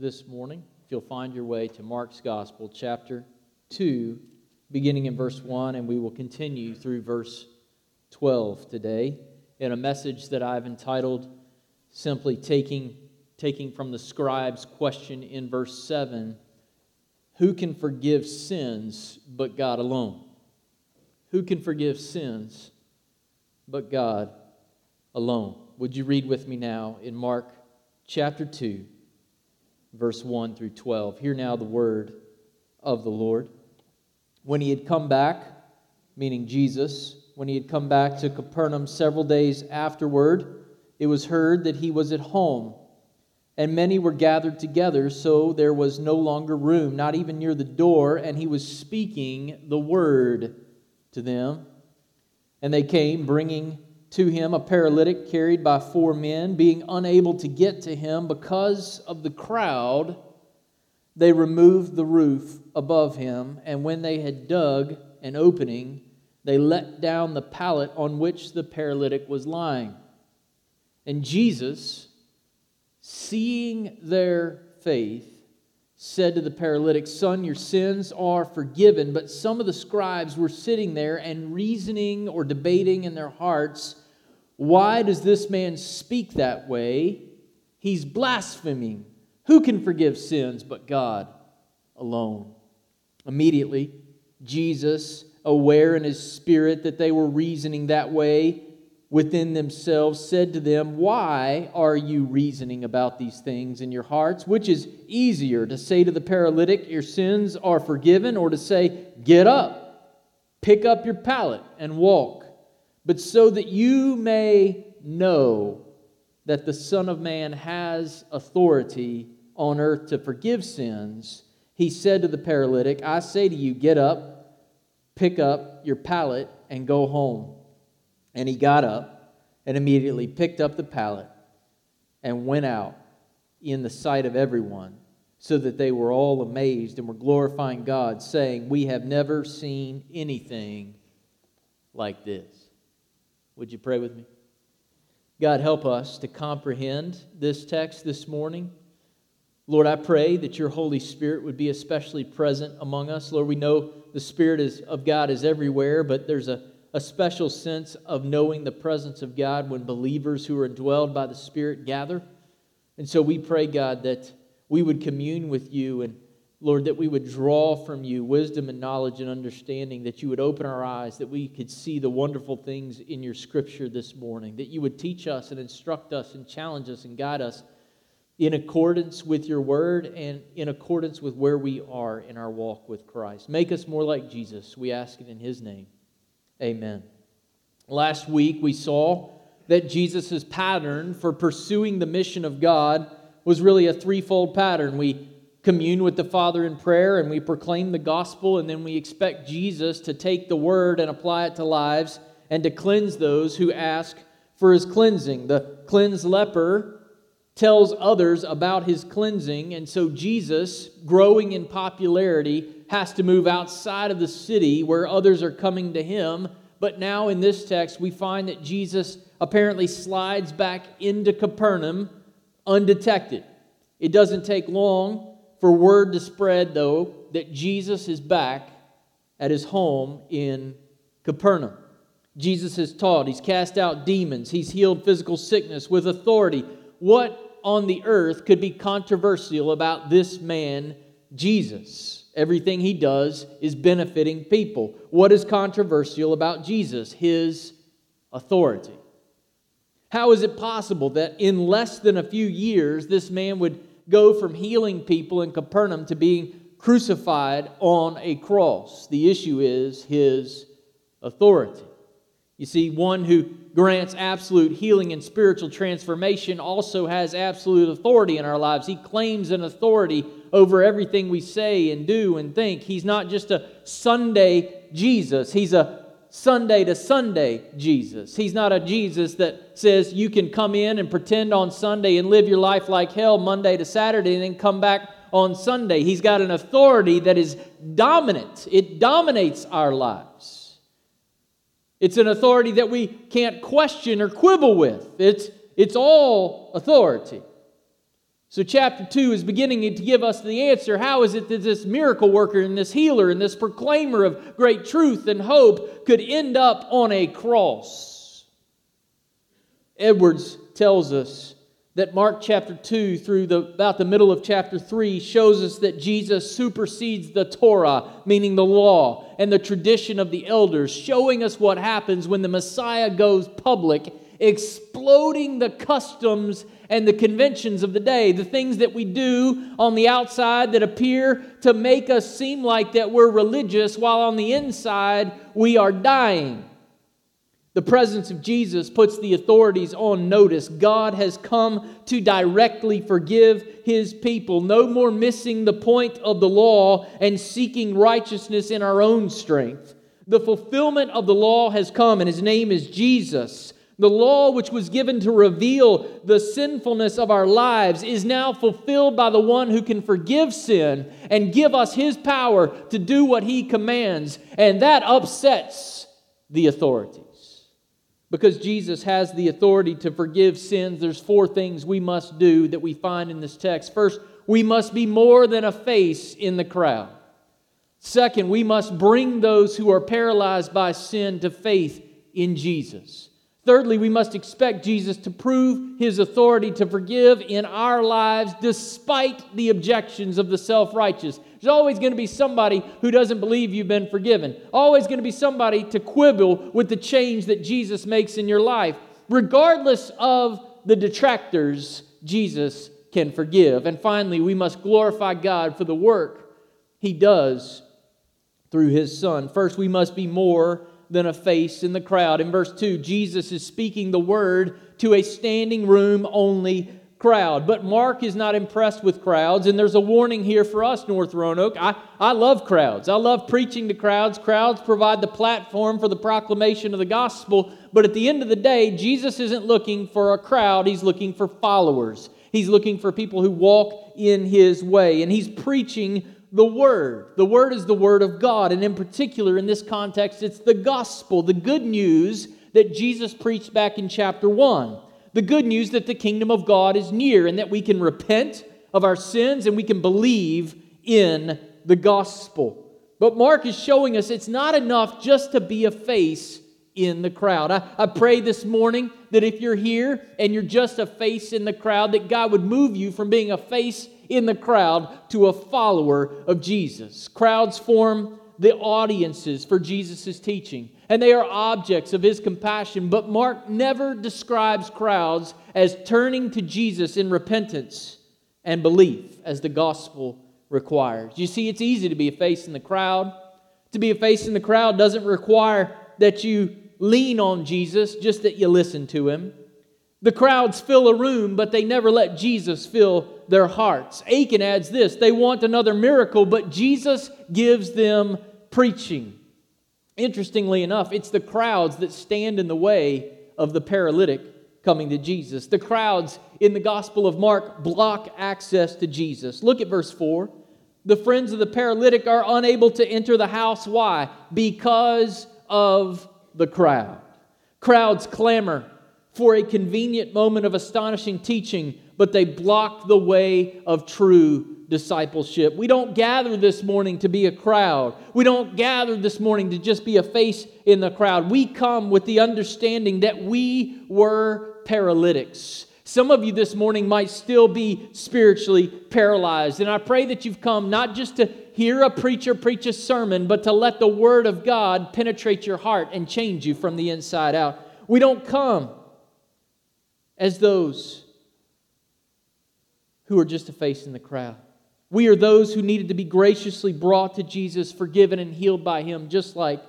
this morning, if you'll find your way to Mark's Gospel, chapter 2, beginning in verse 1, and we will continue through verse 12 today in a message that I've entitled simply Taking, taking from the scribe's question in verse 7 Who can forgive sins but God alone? Who can forgive sins but God alone? Would you read with me now in Mark chapter 2, verse 1 through 12? Hear now the word of the Lord. When he had come back, meaning Jesus, when he had come back to Capernaum several days afterward, it was heard that he was at home. And many were gathered together, so there was no longer room, not even near the door, and he was speaking the word to them. And they came, bringing to him a paralytic carried by four men. Being unable to get to him because of the crowd, they removed the roof above him, and when they had dug an opening, they let down the pallet on which the paralytic was lying. And Jesus, seeing their faith, said to the paralytic, Son, your sins are forgiven. But some of the scribes were sitting there and reasoning or debating in their hearts, Why does this man speak that way? He's blaspheming. Who can forgive sins but God alone? Immediately, Jesus, aware in his spirit that they were reasoning that way, within themselves said to them, Why are you reasoning about these things in your hearts? Which is easier, to say to the paralytic, Your sins are forgiven, or to say, Get up, pick up your pallet, and walk? But so that you may know that the Son of Man has authority on earth to forgive sins, he said to the paralytic, I say to you, Get up, pick up your pallet, and go home. And he got up and immediately picked up the pallet and went out in the sight of everyone, so that they were all amazed and were glorifying God, saying, We have never seen anything like this. Would you pray with me? God, help us to comprehend this text this morning. Lord, I pray that your Holy Spirit would be especially present among us. Lord, we know the Spirit is, of God is everywhere, but there's a a special sense of knowing the presence of God when believers who are indwelled by the Spirit gather. And so we pray, God, that we would commune with you and, Lord, that we would draw from you wisdom and knowledge and understanding, that you would open our eyes, that we could see the wonderful things in your scripture this morning, that you would teach us and instruct us and challenge us and guide us in accordance with your word and in accordance with where we are in our walk with Christ. Make us more like Jesus. We ask it in his name. Amen. Last week we saw that Jesus' pattern for pursuing the mission of God was really a threefold pattern. We commune with the Father in prayer and we proclaim the gospel, and then we expect Jesus to take the word and apply it to lives and to cleanse those who ask for his cleansing. The cleansed leper tells others about his cleansing, and so Jesus, growing in popularity, has to move outside of the city where others are coming to him. But now in this text, we find that Jesus apparently slides back into Capernaum undetected. It doesn't take long for word to spread, though, that Jesus is back at his home in Capernaum. Jesus has taught, he's cast out demons, he's healed physical sickness with authority. What on the earth could be controversial about this man, Jesus? Everything he does is benefiting people. What is controversial about Jesus? His authority. How is it possible that in less than a few years, this man would go from healing people in Capernaum to being crucified on a cross? The issue is his authority. You see, one who grants absolute healing and spiritual transformation also has absolute authority in our lives. He claims an authority over everything we say and do and think. He's not just a Sunday Jesus, He's a Sunday to Sunday Jesus. He's not a Jesus that says you can come in and pretend on Sunday and live your life like hell Monday to Saturday and then come back on Sunday. He's got an authority that is dominant, it dominates our lives. It's an authority that we can't question or quibble with. It's, it's all authority. So, chapter 2 is beginning to give us the answer. How is it that this miracle worker and this healer and this proclaimer of great truth and hope could end up on a cross? Edwards tells us that Mark chapter 2 through the, about the middle of chapter 3 shows us that Jesus supersedes the Torah, meaning the law, and the tradition of the elders, showing us what happens when the Messiah goes public, exploding the customs and the conventions of the day, the things that we do on the outside that appear to make us seem like that we're religious, while on the inside we are dying. The presence of Jesus puts the authorities on notice. God has come to directly forgive his people. No more missing the point of the law and seeking righteousness in our own strength. The fulfillment of the law has come, and his name is Jesus. The law, which was given to reveal the sinfulness of our lives, is now fulfilled by the one who can forgive sin and give us his power to do what he commands. And that upsets the authorities. Because Jesus has the authority to forgive sins, there's four things we must do that we find in this text. First, we must be more than a face in the crowd. Second, we must bring those who are paralyzed by sin to faith in Jesus. Thirdly, we must expect Jesus to prove his authority to forgive in our lives despite the objections of the self righteous. There's always going to be somebody who doesn't believe you've been forgiven, always going to be somebody to quibble with the change that Jesus makes in your life. Regardless of the detractors, Jesus can forgive. And finally, we must glorify God for the work he does through his Son. First, we must be more than a face in the crowd. In verse 2, Jesus is speaking the word to a standing room only crowd. But Mark is not impressed with crowds, and there's a warning here for us, North Roanoke. I, I love crowds. I love preaching to crowds. Crowds provide the platform for the proclamation of the gospel. But at the end of the day, Jesus isn't looking for a crowd, he's looking for followers. He's looking for people who walk in his way, and he's preaching the Word. The Word is the Word of God. And in particular, in this context, it's the gospel, the good news that Jesus preached back in chapter 1. The good news that the kingdom of God is near and that we can repent of our sins and we can believe in the gospel. But Mark is showing us it's not enough just to be a face in the crowd. I, I pray this morning that if you're here and you're just a face in the crowd, that God would move you from being a face in the crowd to a follower of Jesus. Crowds form the audiences for Jesus' teaching, and they are objects of his compassion. But Mark never describes crowds as turning to Jesus in repentance and belief as the gospel requires. You see, it's easy to be a face in the crowd. To be a face in the crowd doesn't require that you lean on Jesus, just that you listen to him. The crowds fill a room, but they never let Jesus fill their hearts. Akin adds this they want another miracle, but Jesus gives them preaching. Interestingly enough, it's the crowds that stand in the way of the paralytic coming to Jesus. The crowds in the Gospel of Mark block access to Jesus. Look at verse 4. The friends of the paralytic are unable to enter the house. Why? Because of the crowd. Crowds clamor for a convenient moment of astonishing teaching, but they block the way of true discipleship. We don't gather this morning to be a crowd. We don't gather this morning to just be a face in the crowd. We come with the understanding that we were paralytics. Some of you this morning might still be spiritually paralyzed. And I pray that you've come not just to hear a preacher preach a sermon, but to let the Word of God penetrate your heart and change you from the inside out. We don't come as those who are just a face in the crowd. We are those who needed to be graciously brought to Jesus, forgiven and healed by Him, just like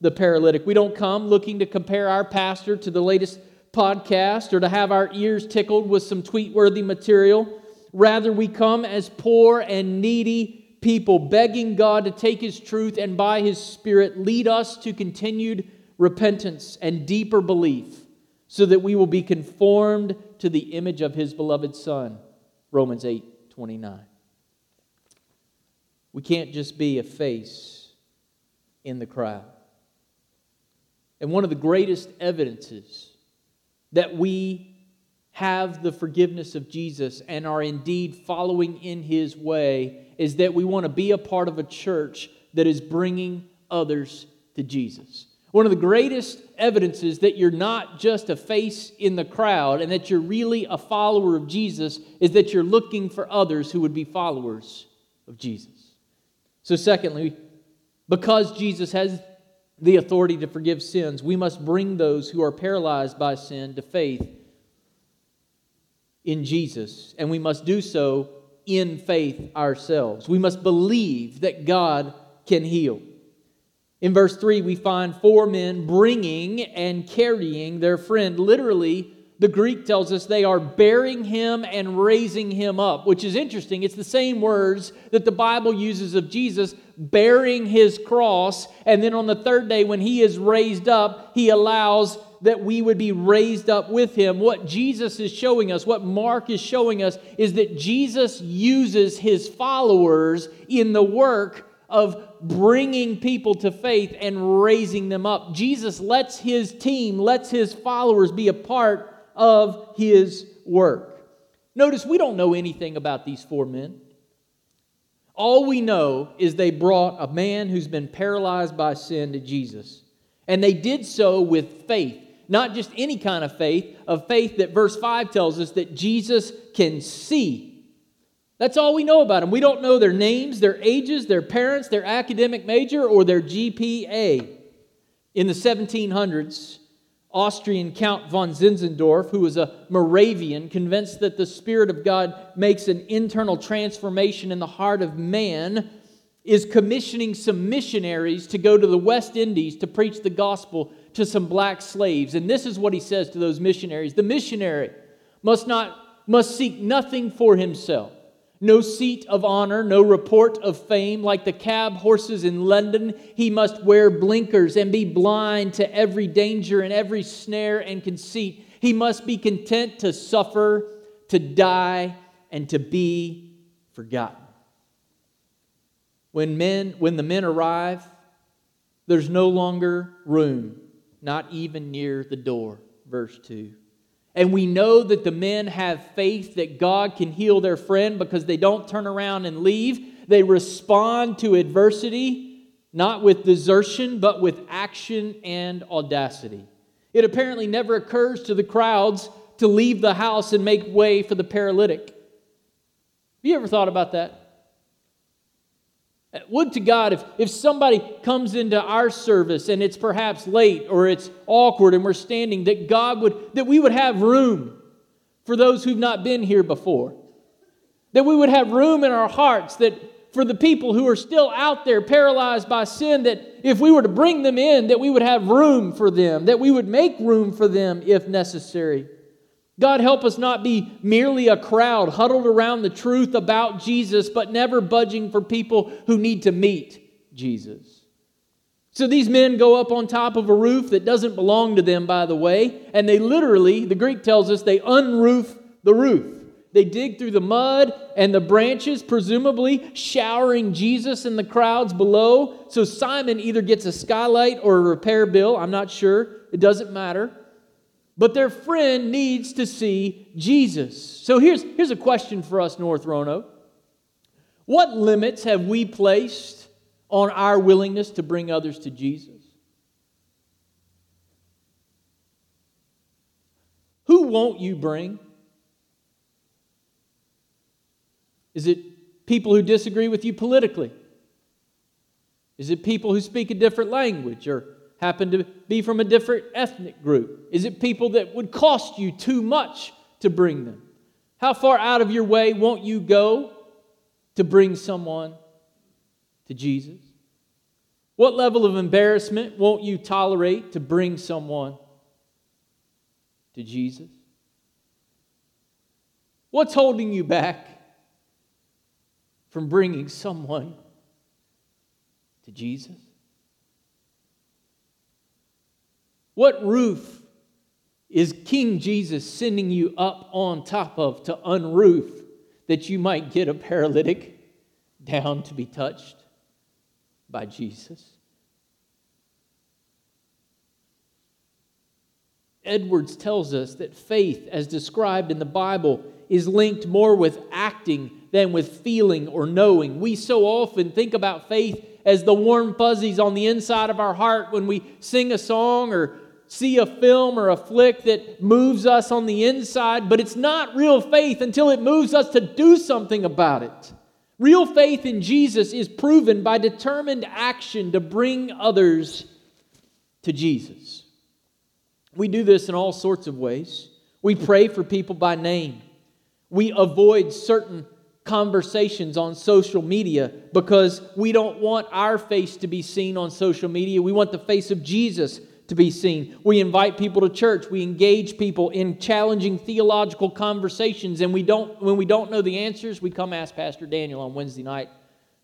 the paralytic. We don't come looking to compare our pastor to the latest podcast or to have our ears tickled with some tweet worthy material. Rather, we come as poor and needy people, begging God to take His truth and by His Spirit lead us to continued repentance and deeper belief so that we will be conformed to the image of his beloved Son. Romans 8 29. We can't just be a face in the crowd. And one of the greatest evidences that we have the forgiveness of Jesus and are indeed following in his way is that we want to be a part of a church that is bringing others to Jesus. One of the greatest evidences that you're not just a face in the crowd and that you're really a follower of Jesus is that you're looking for others who would be followers of Jesus. So, secondly, because Jesus has the authority to forgive sins, we must bring those who are paralyzed by sin to faith in Jesus, and we must do so in faith ourselves. We must believe that God can heal. In verse 3, we find four men bringing and carrying their friend. Literally, the Greek tells us they are bearing him and raising him up, which is interesting. It's the same words that the Bible uses of Jesus bearing his cross. And then on the third day, when he is raised up, he allows that we would be raised up with him. What Jesus is showing us, what Mark is showing us, is that Jesus uses his followers in the work of bringing people to faith and raising them up. Jesus lets his team, lets his followers be a part of his work. Notice we don't know anything about these four men. All we know is they brought a man who's been paralyzed by sin to Jesus. And they did so with faith not just any kind of faith, of faith that verse 5 tells us that Jesus can see. That's all we know about them. We don't know their names, their ages, their parents, their academic major, or their GPA. In the 1700s, Austrian Count von Zinzendorf, who was a Moravian, convinced that the Spirit of God makes an internal transformation in the heart of man, is commissioning some missionaries to go to the West Indies to preach the gospel to some black slaves. And this is what he says to those missionaries The missionary must, not, must seek nothing for himself. No seat of honor, no report of fame. Like the cab horses in London, he must wear blinkers and be blind to every danger and every snare and conceit. He must be content to suffer, to die, and to be forgotten. When, men, when the men arrive, there's no longer room not even near the door. Verse 2. And we know that the men have faith that God can heal their friend because they don't turn around and leave. They respond to adversity, not with desertion, but with action and audacity. It apparently never occurs to the crowds to leave the house and make way for the paralytic. Have you ever thought about that? Would to God if, if somebody comes into our service and it's perhaps late or it's awkward and we're standing, that God would, that we would have room for those who've not been here before. That we would have room in our hearts that for the people who are still out there paralyzed by sin, that if we were to bring them in, that we would have room for them, that we would make room for them if necessary. God, help us not be merely a crowd huddled around the truth about Jesus, but never budging for people who need to meet Jesus. So these men go up on top of a roof that doesn't belong to them, by the way, and they literally, the Greek tells us, they unroof the roof. They dig through the mud and the branches, presumably showering Jesus and the crowds below. So Simon either gets a skylight or a repair bill. I'm not sure. It doesn't matter but their friend needs to see Jesus. So here's, here's a question for us, North Roanoke. What limits have we placed on our willingness to bring others to Jesus? Who won't you bring? Is it people who disagree with you politically? Is it people who speak a different language or happen to be from a different ethnic group? Is it people that would cost you too much to bring them? How far out of your way won't you go to bring someone to Jesus? What level of embarrassment won't you tolerate to bring someone to Jesus? What's holding you back from bringing someone to Jesus? What roof is King Jesus sending you up on top of to unroof that you might get a paralytic down to be touched by Jesus? Edwards tells us that faith, as described in the Bible, is linked more with acting than with feeling or knowing. We so often think about faith as the warm fuzzies on the inside of our heart when we sing a song or see a film or a flick that moves us on the inside, but it's not real faith until it moves us to do something about it. Real faith in Jesus is proven by determined action to bring others to Jesus. We do this in all sorts of ways. We pray for people by name. We avoid certain conversations on social media because we don't want our face to be seen on social media. We want the face of Jesus to be seen. We invite people to church. We engage people in challenging theological conversations. And we don't, when we don't know the answers, we come ask Pastor Daniel on Wednesday night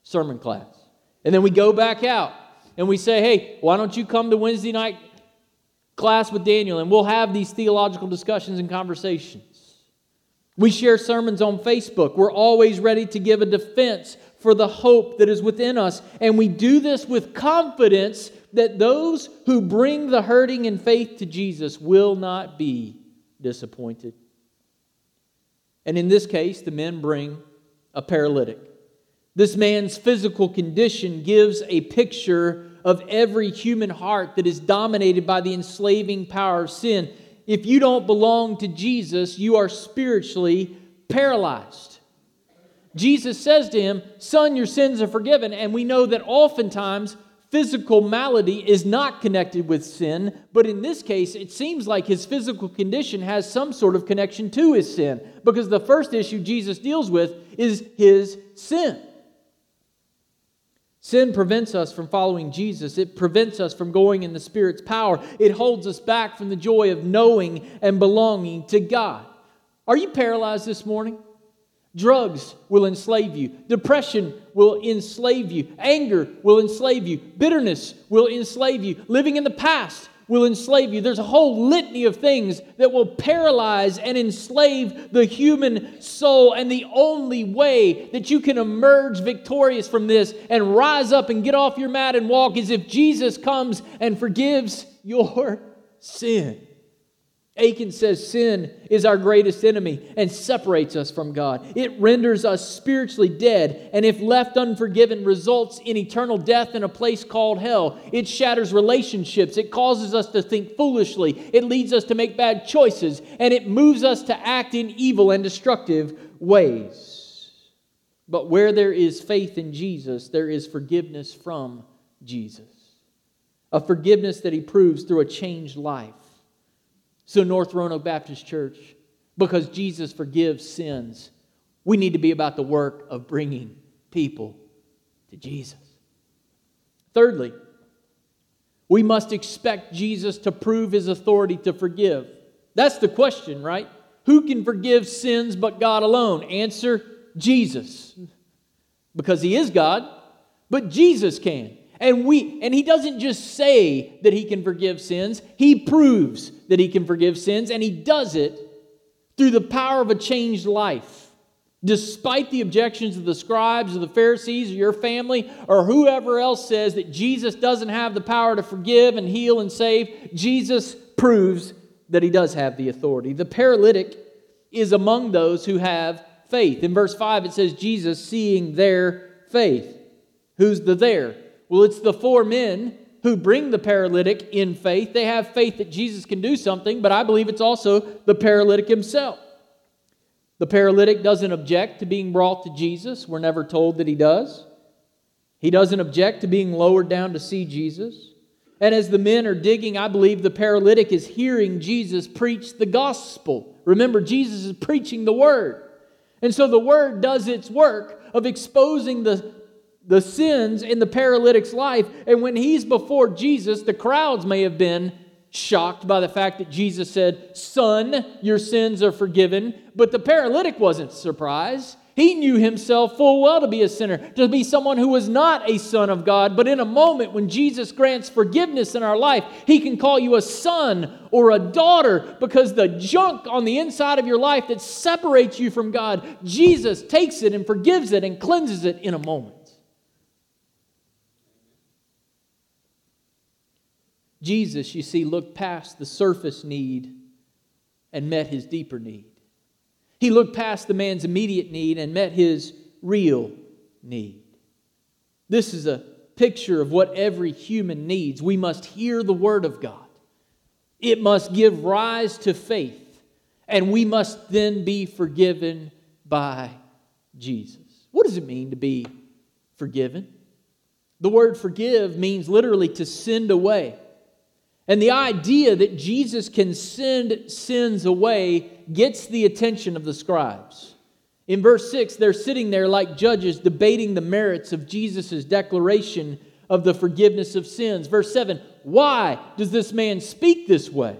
sermon class. And then we go back out and we say, hey, why don't you come to Wednesday night class with Daniel and we'll have these theological discussions and conversations. We share sermons on Facebook. We're always ready to give a defense for the hope that is within us. And we do this with confidence that those who bring the hurting in faith to Jesus will not be disappointed. And in this case, the men bring a paralytic. This man's physical condition gives a picture of every human heart that is dominated by the enslaving power of sin. If you don't belong to Jesus, you are spiritually paralyzed. Jesus says to him, Son, your sins are forgiven. And we know that oftentimes physical malady is not connected with sin, but in this case, it seems like his physical condition has some sort of connection to his sin because the first issue Jesus deals with is his sin. Sin prevents us from following Jesus. It prevents us from going in the Spirit's power. It holds us back from the joy of knowing and belonging to God. Are you paralyzed this morning? Drugs will enslave you. Depression will enslave you. Anger will enslave you. Bitterness will enslave you. Living in the past will enslave you. There's a whole litany of things that will paralyze and enslave the human soul. And the only way that you can emerge victorious from this and rise up and get off your mat and walk is if Jesus comes and forgives your sin. Akin says sin is our greatest enemy and separates us from God. It renders us spiritually dead, and if left unforgiven, results in eternal death in a place called hell. It shatters relationships, it causes us to think foolishly, it leads us to make bad choices, and it moves us to act in evil and destructive ways. But where there is faith in Jesus, there is forgiveness from Jesus. A forgiveness that he proves through a changed life. So, North Roanoke Baptist Church, because Jesus forgives sins, we need to be about the work of bringing people to Jesus. Thirdly, we must expect Jesus to prove his authority to forgive. That's the question, right? Who can forgive sins but God alone? Answer Jesus. Because he is God, but Jesus can. And we and he doesn't just say that he can forgive sins, he proves that he can forgive sins and he does it through the power of a changed life. Despite the objections of the scribes or the Pharisees or your family or whoever else says that Jesus doesn't have the power to forgive and heal and save, Jesus proves that he does have the authority. The paralytic is among those who have faith. In verse 5, it says, Jesus seeing their faith. Who's the there? Well, it's the four men who bring the paralytic in faith. They have faith that Jesus can do something, but I believe it's also the paralytic himself. The paralytic doesn't object to being brought to Jesus. We're never told that he does. He doesn't object to being lowered down to see Jesus. And as the men are digging, I believe the paralytic is hearing Jesus preach the gospel. Remember, Jesus is preaching the word. And so the word does its work of exposing the the sins in the paralytic's life. And when he's before Jesus, the crowds may have been shocked by the fact that Jesus said, Son, your sins are forgiven. But the paralytic wasn't surprised. He knew himself full well to be a sinner, to be someone who was not a son of God. But in a moment when Jesus grants forgiveness in our life, he can call you a son or a daughter because the junk on the inside of your life that separates you from God, Jesus takes it and forgives it and cleanses it in a moment. Jesus, you see, looked past the surface need and met his deeper need. He looked past the man's immediate need and met his real need. This is a picture of what every human needs. We must hear the Word of God, it must give rise to faith, and we must then be forgiven by Jesus. What does it mean to be forgiven? The word forgive means literally to send away. And the idea that Jesus can send sins away gets the attention of the scribes. In verse 6, they're sitting there like judges debating the merits of Jesus' declaration of the forgiveness of sins. Verse 7, why does this man speak this way?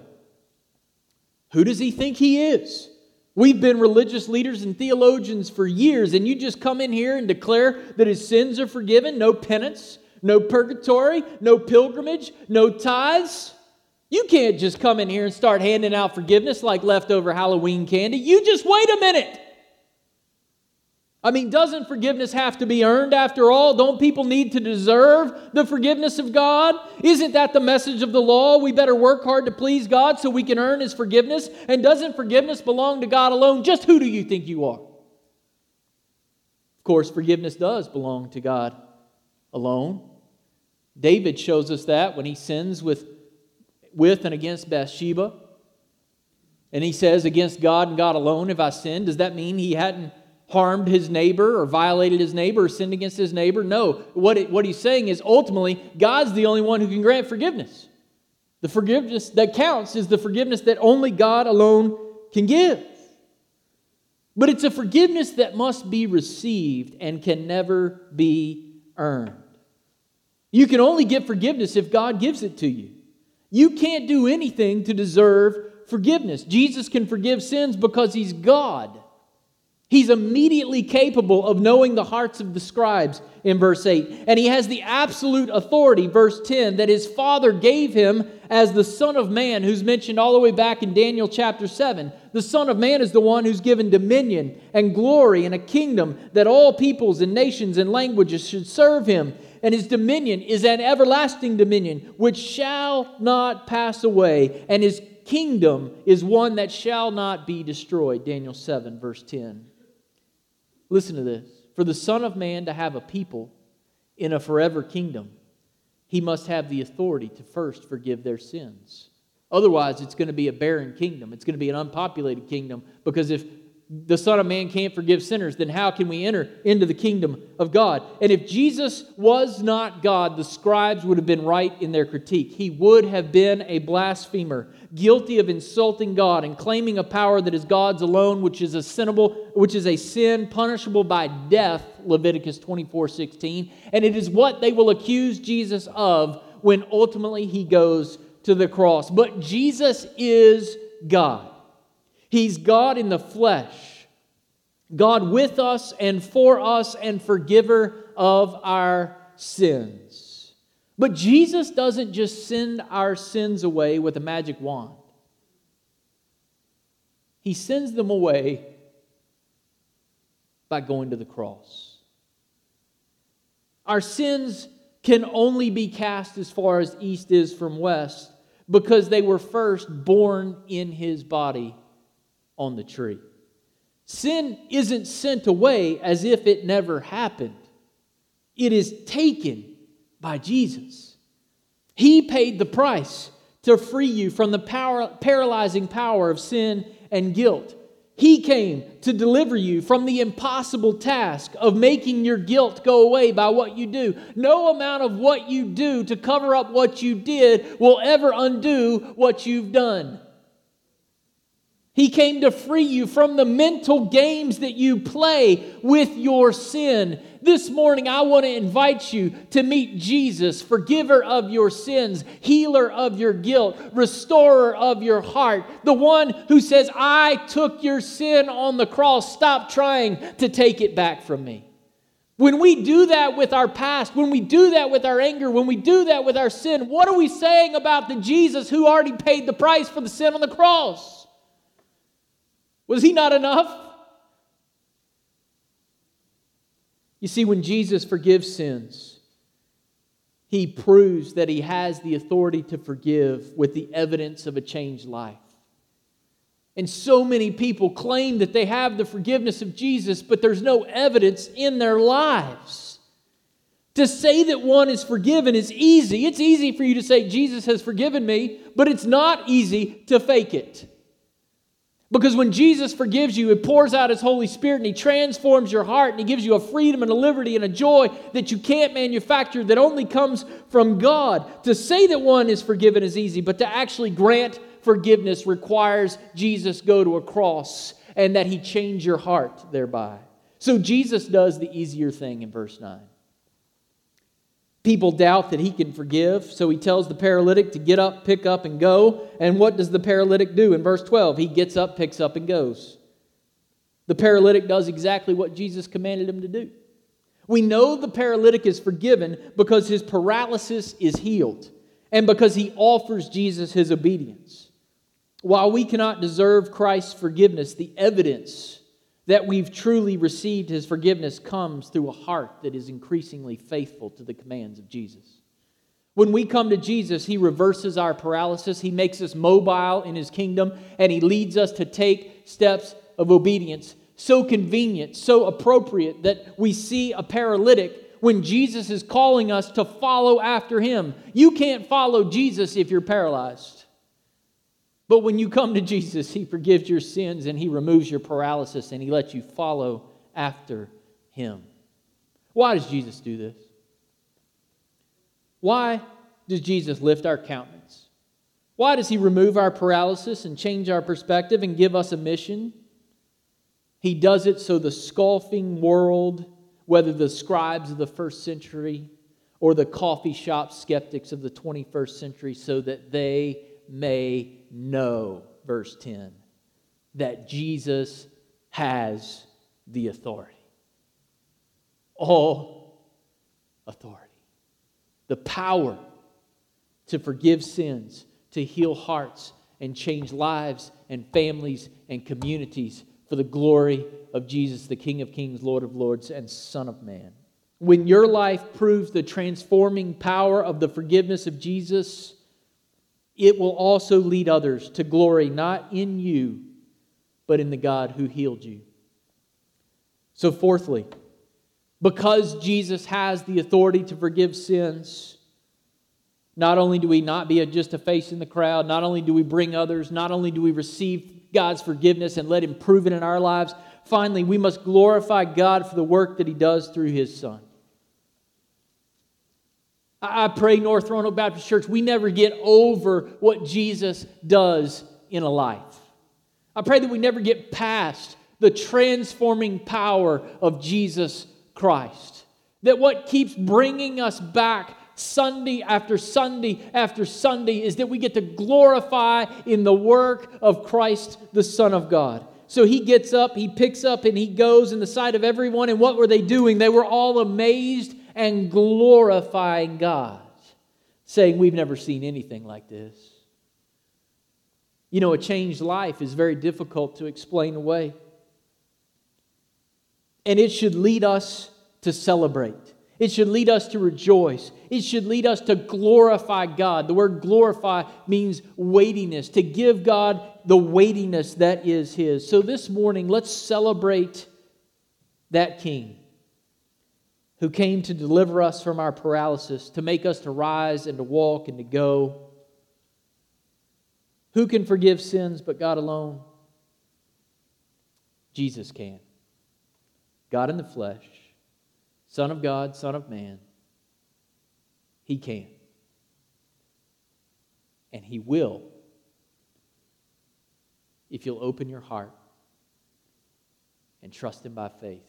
Who does he think he is? We've been religious leaders and theologians for years, and you just come in here and declare that his sins are forgiven, no penance, no purgatory, no pilgrimage, no tithes. You can't just come in here and start handing out forgiveness like leftover Halloween candy. You just wait a minute. I mean, doesn't forgiveness have to be earned after all? Don't people need to deserve the forgiveness of God? Isn't that the message of the law? We better work hard to please God so we can earn His forgiveness. And doesn't forgiveness belong to God alone? Just who do you think you are? Of course, forgiveness does belong to God alone. David shows us that when he sins with, with and against Bathsheba. And he says, Against God and God alone have I sinned. Does that mean he hadn't harmed his neighbor or violated his neighbor or sinned against his neighbor. No, what, it, what he's saying is ultimately, God's the only one who can grant forgiveness. The forgiveness that counts is the forgiveness that only God alone can give. But it's a forgiveness that must be received and can never be earned. You can only get forgiveness if God gives it to you. You can't do anything to deserve forgiveness. Jesus can forgive sins because he's God. He's immediately capable of knowing the hearts of the scribes in verse 8. And he has the absolute authority, verse 10, that his Father gave him as the Son of Man, who's mentioned all the way back in Daniel chapter 7. The Son of Man is the one who's given dominion and glory and a kingdom that all peoples and nations and languages should serve him. And his dominion is an everlasting dominion which shall not pass away, and his kingdom is one that shall not be destroyed. Daniel 7, verse 10. Listen to this. For the Son of Man to have a people in a forever kingdom, he must have the authority to first forgive their sins. Otherwise, it's going to be a barren kingdom. It's going to be an unpopulated kingdom because if the Son of Man can't forgive sinners, then how can we enter into the kingdom of God? And if Jesus was not God, the scribes would have been right in their critique. He would have been a blasphemer, guilty of insulting God and claiming a power that is God's alone, which is a sinnable, which is a sin punishable by death, Leviticus 24, 16. And it is what they will accuse Jesus of when ultimately he goes to the cross. But Jesus is God. He's God in the flesh, God with us and for us, and forgiver of our sins. But Jesus doesn't just send our sins away with a magic wand, He sends them away by going to the cross. Our sins can only be cast as far as east is from west because they were first born in his body on the tree. Sin isn't sent away as if it never happened, it is taken by Jesus. He paid the price to free you from the power, paralyzing power of sin and guilt. He came to deliver you from the impossible task of making your guilt go away by what you do. No amount of what you do to cover up what you did will ever undo what you've done. He came to free you from the mental games that you play with your sin. This morning, I want to invite you to meet Jesus, forgiver of your sins, healer of your guilt, restorer of your heart, the one who says, I took your sin on the cross. Stop trying to take it back from me. When we do that with our past, when we do that with our anger, when we do that with our sin, what are we saying about the Jesus who already paid the price for the sin on the cross? Was he not enough? You see, when Jesus forgives sins, he proves that he has the authority to forgive with the evidence of a changed life. And so many people claim that they have the forgiveness of Jesus, but there's no evidence in their lives. To say that one is forgiven is easy. It's easy for you to say, Jesus has forgiven me, but it's not easy to fake it. Because when Jesus forgives you, it pours out His Holy Spirit and He transforms your heart and He gives you a freedom and a liberty and a joy that you can't manufacture, that only comes from God. To say that one is forgiven is easy, but to actually grant forgiveness requires Jesus go to a cross and that He change your heart thereby. So Jesus does the easier thing in verse 9. People doubt that he can forgive, so he tells the paralytic to get up, pick up, and go. And what does the paralytic do? In verse 12, he gets up, picks up, and goes. The paralytic does exactly what Jesus commanded him to do. We know the paralytic is forgiven because his paralysis is healed and because he offers Jesus his obedience. While we cannot deserve Christ's forgiveness, the evidence that we've truly received his forgiveness comes through a heart that is increasingly faithful to the commands of Jesus. When we come to Jesus, he reverses our paralysis, he makes us mobile in his kingdom, and he leads us to take steps of obedience. So convenient, so appropriate that we see a paralytic when Jesus is calling us to follow after him. You can't follow Jesus if you're paralyzed. But when you come to Jesus, He forgives your sins and He removes your paralysis and He lets you follow after Him. Why does Jesus do this? Why does Jesus lift our countenance? Why does He remove our paralysis and change our perspective and give us a mission? He does it so the scoffing world, whether the scribes of the first century or the coffee shop skeptics of the 21st century, so that they may know, verse 10, that Jesus has the authority. All authority. The power to forgive sins, to heal hearts, and change lives and families and communities for the glory of Jesus, the King of Kings, Lord of Lords, and Son of Man. When your life proves the transforming power of the forgiveness of Jesus, it will also lead others to glory not in you, but in the God who healed you. So, fourthly, because Jesus has the authority to forgive sins, not only do we not be a, just a face in the crowd, not only do we bring others, not only do we receive God's forgiveness and let Him prove it in our lives, finally, we must glorify God for the work that He does through His Son. I pray, North Roanoke Baptist Church, we never get over what Jesus does in a life. I pray that we never get past the transforming power of Jesus Christ. That what keeps bringing us back Sunday after Sunday after Sunday is that we get to glorify in the work of Christ, the Son of God. So he gets up, he picks up, and he goes in the sight of everyone. And what were they doing? They were all amazed and glorifying God, saying, We've never seen anything like this. You know, a changed life is very difficult to explain away. And it should lead us to celebrate. It should lead us to rejoice. It should lead us to glorify God. The word glorify means weightiness, to give God the weightiness that is His. So this morning, let's celebrate that King who came to deliver us from our paralysis, to make us to rise and to walk and to go. Who can forgive sins but God alone? Jesus can. God in the flesh, Son of God, Son of man. He can. And He will if you'll open your heart and trust Him by faith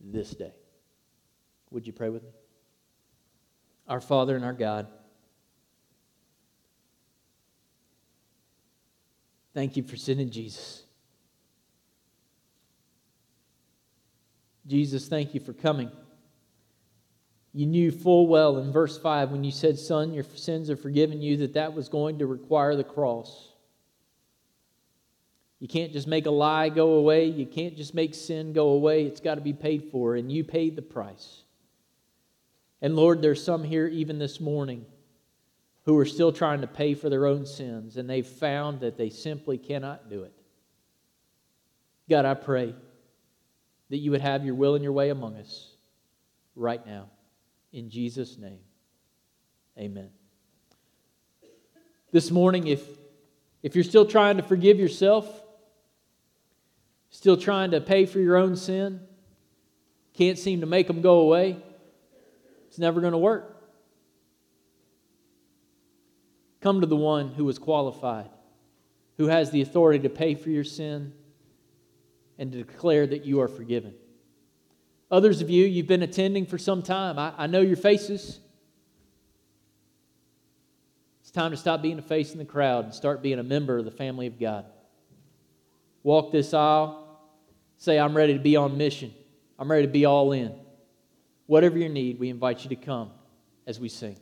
this day. Would you pray with me? Our Father and our God, thank you for sending Jesus. Jesus, thank you for coming. You knew full well in verse 5 when you said, Son, your sins are forgiven you, that that was going to require the cross. You can't just make a lie go away. You can't just make sin go away. It's got to be paid for, and you paid the price. And Lord, there's some here even this morning who are still trying to pay for their own sins, and they've found that they simply cannot do it. God, I pray that you would have your will and your way among us right now. In Jesus' name, amen. This morning, if, if you're still trying to forgive yourself, still trying to pay for your own sin, can't seem to make them go away, it's never going to work. Come to the one who is qualified, who has the authority to pay for your sin and to declare that you are forgiven. Others of you, you've been attending for some time. I, I know your faces. It's time to stop being a face in the crowd and start being a member of the family of God. Walk this aisle, say, I'm ready to be on mission. I'm ready to be all in. Whatever your need, we invite you to come as we sing.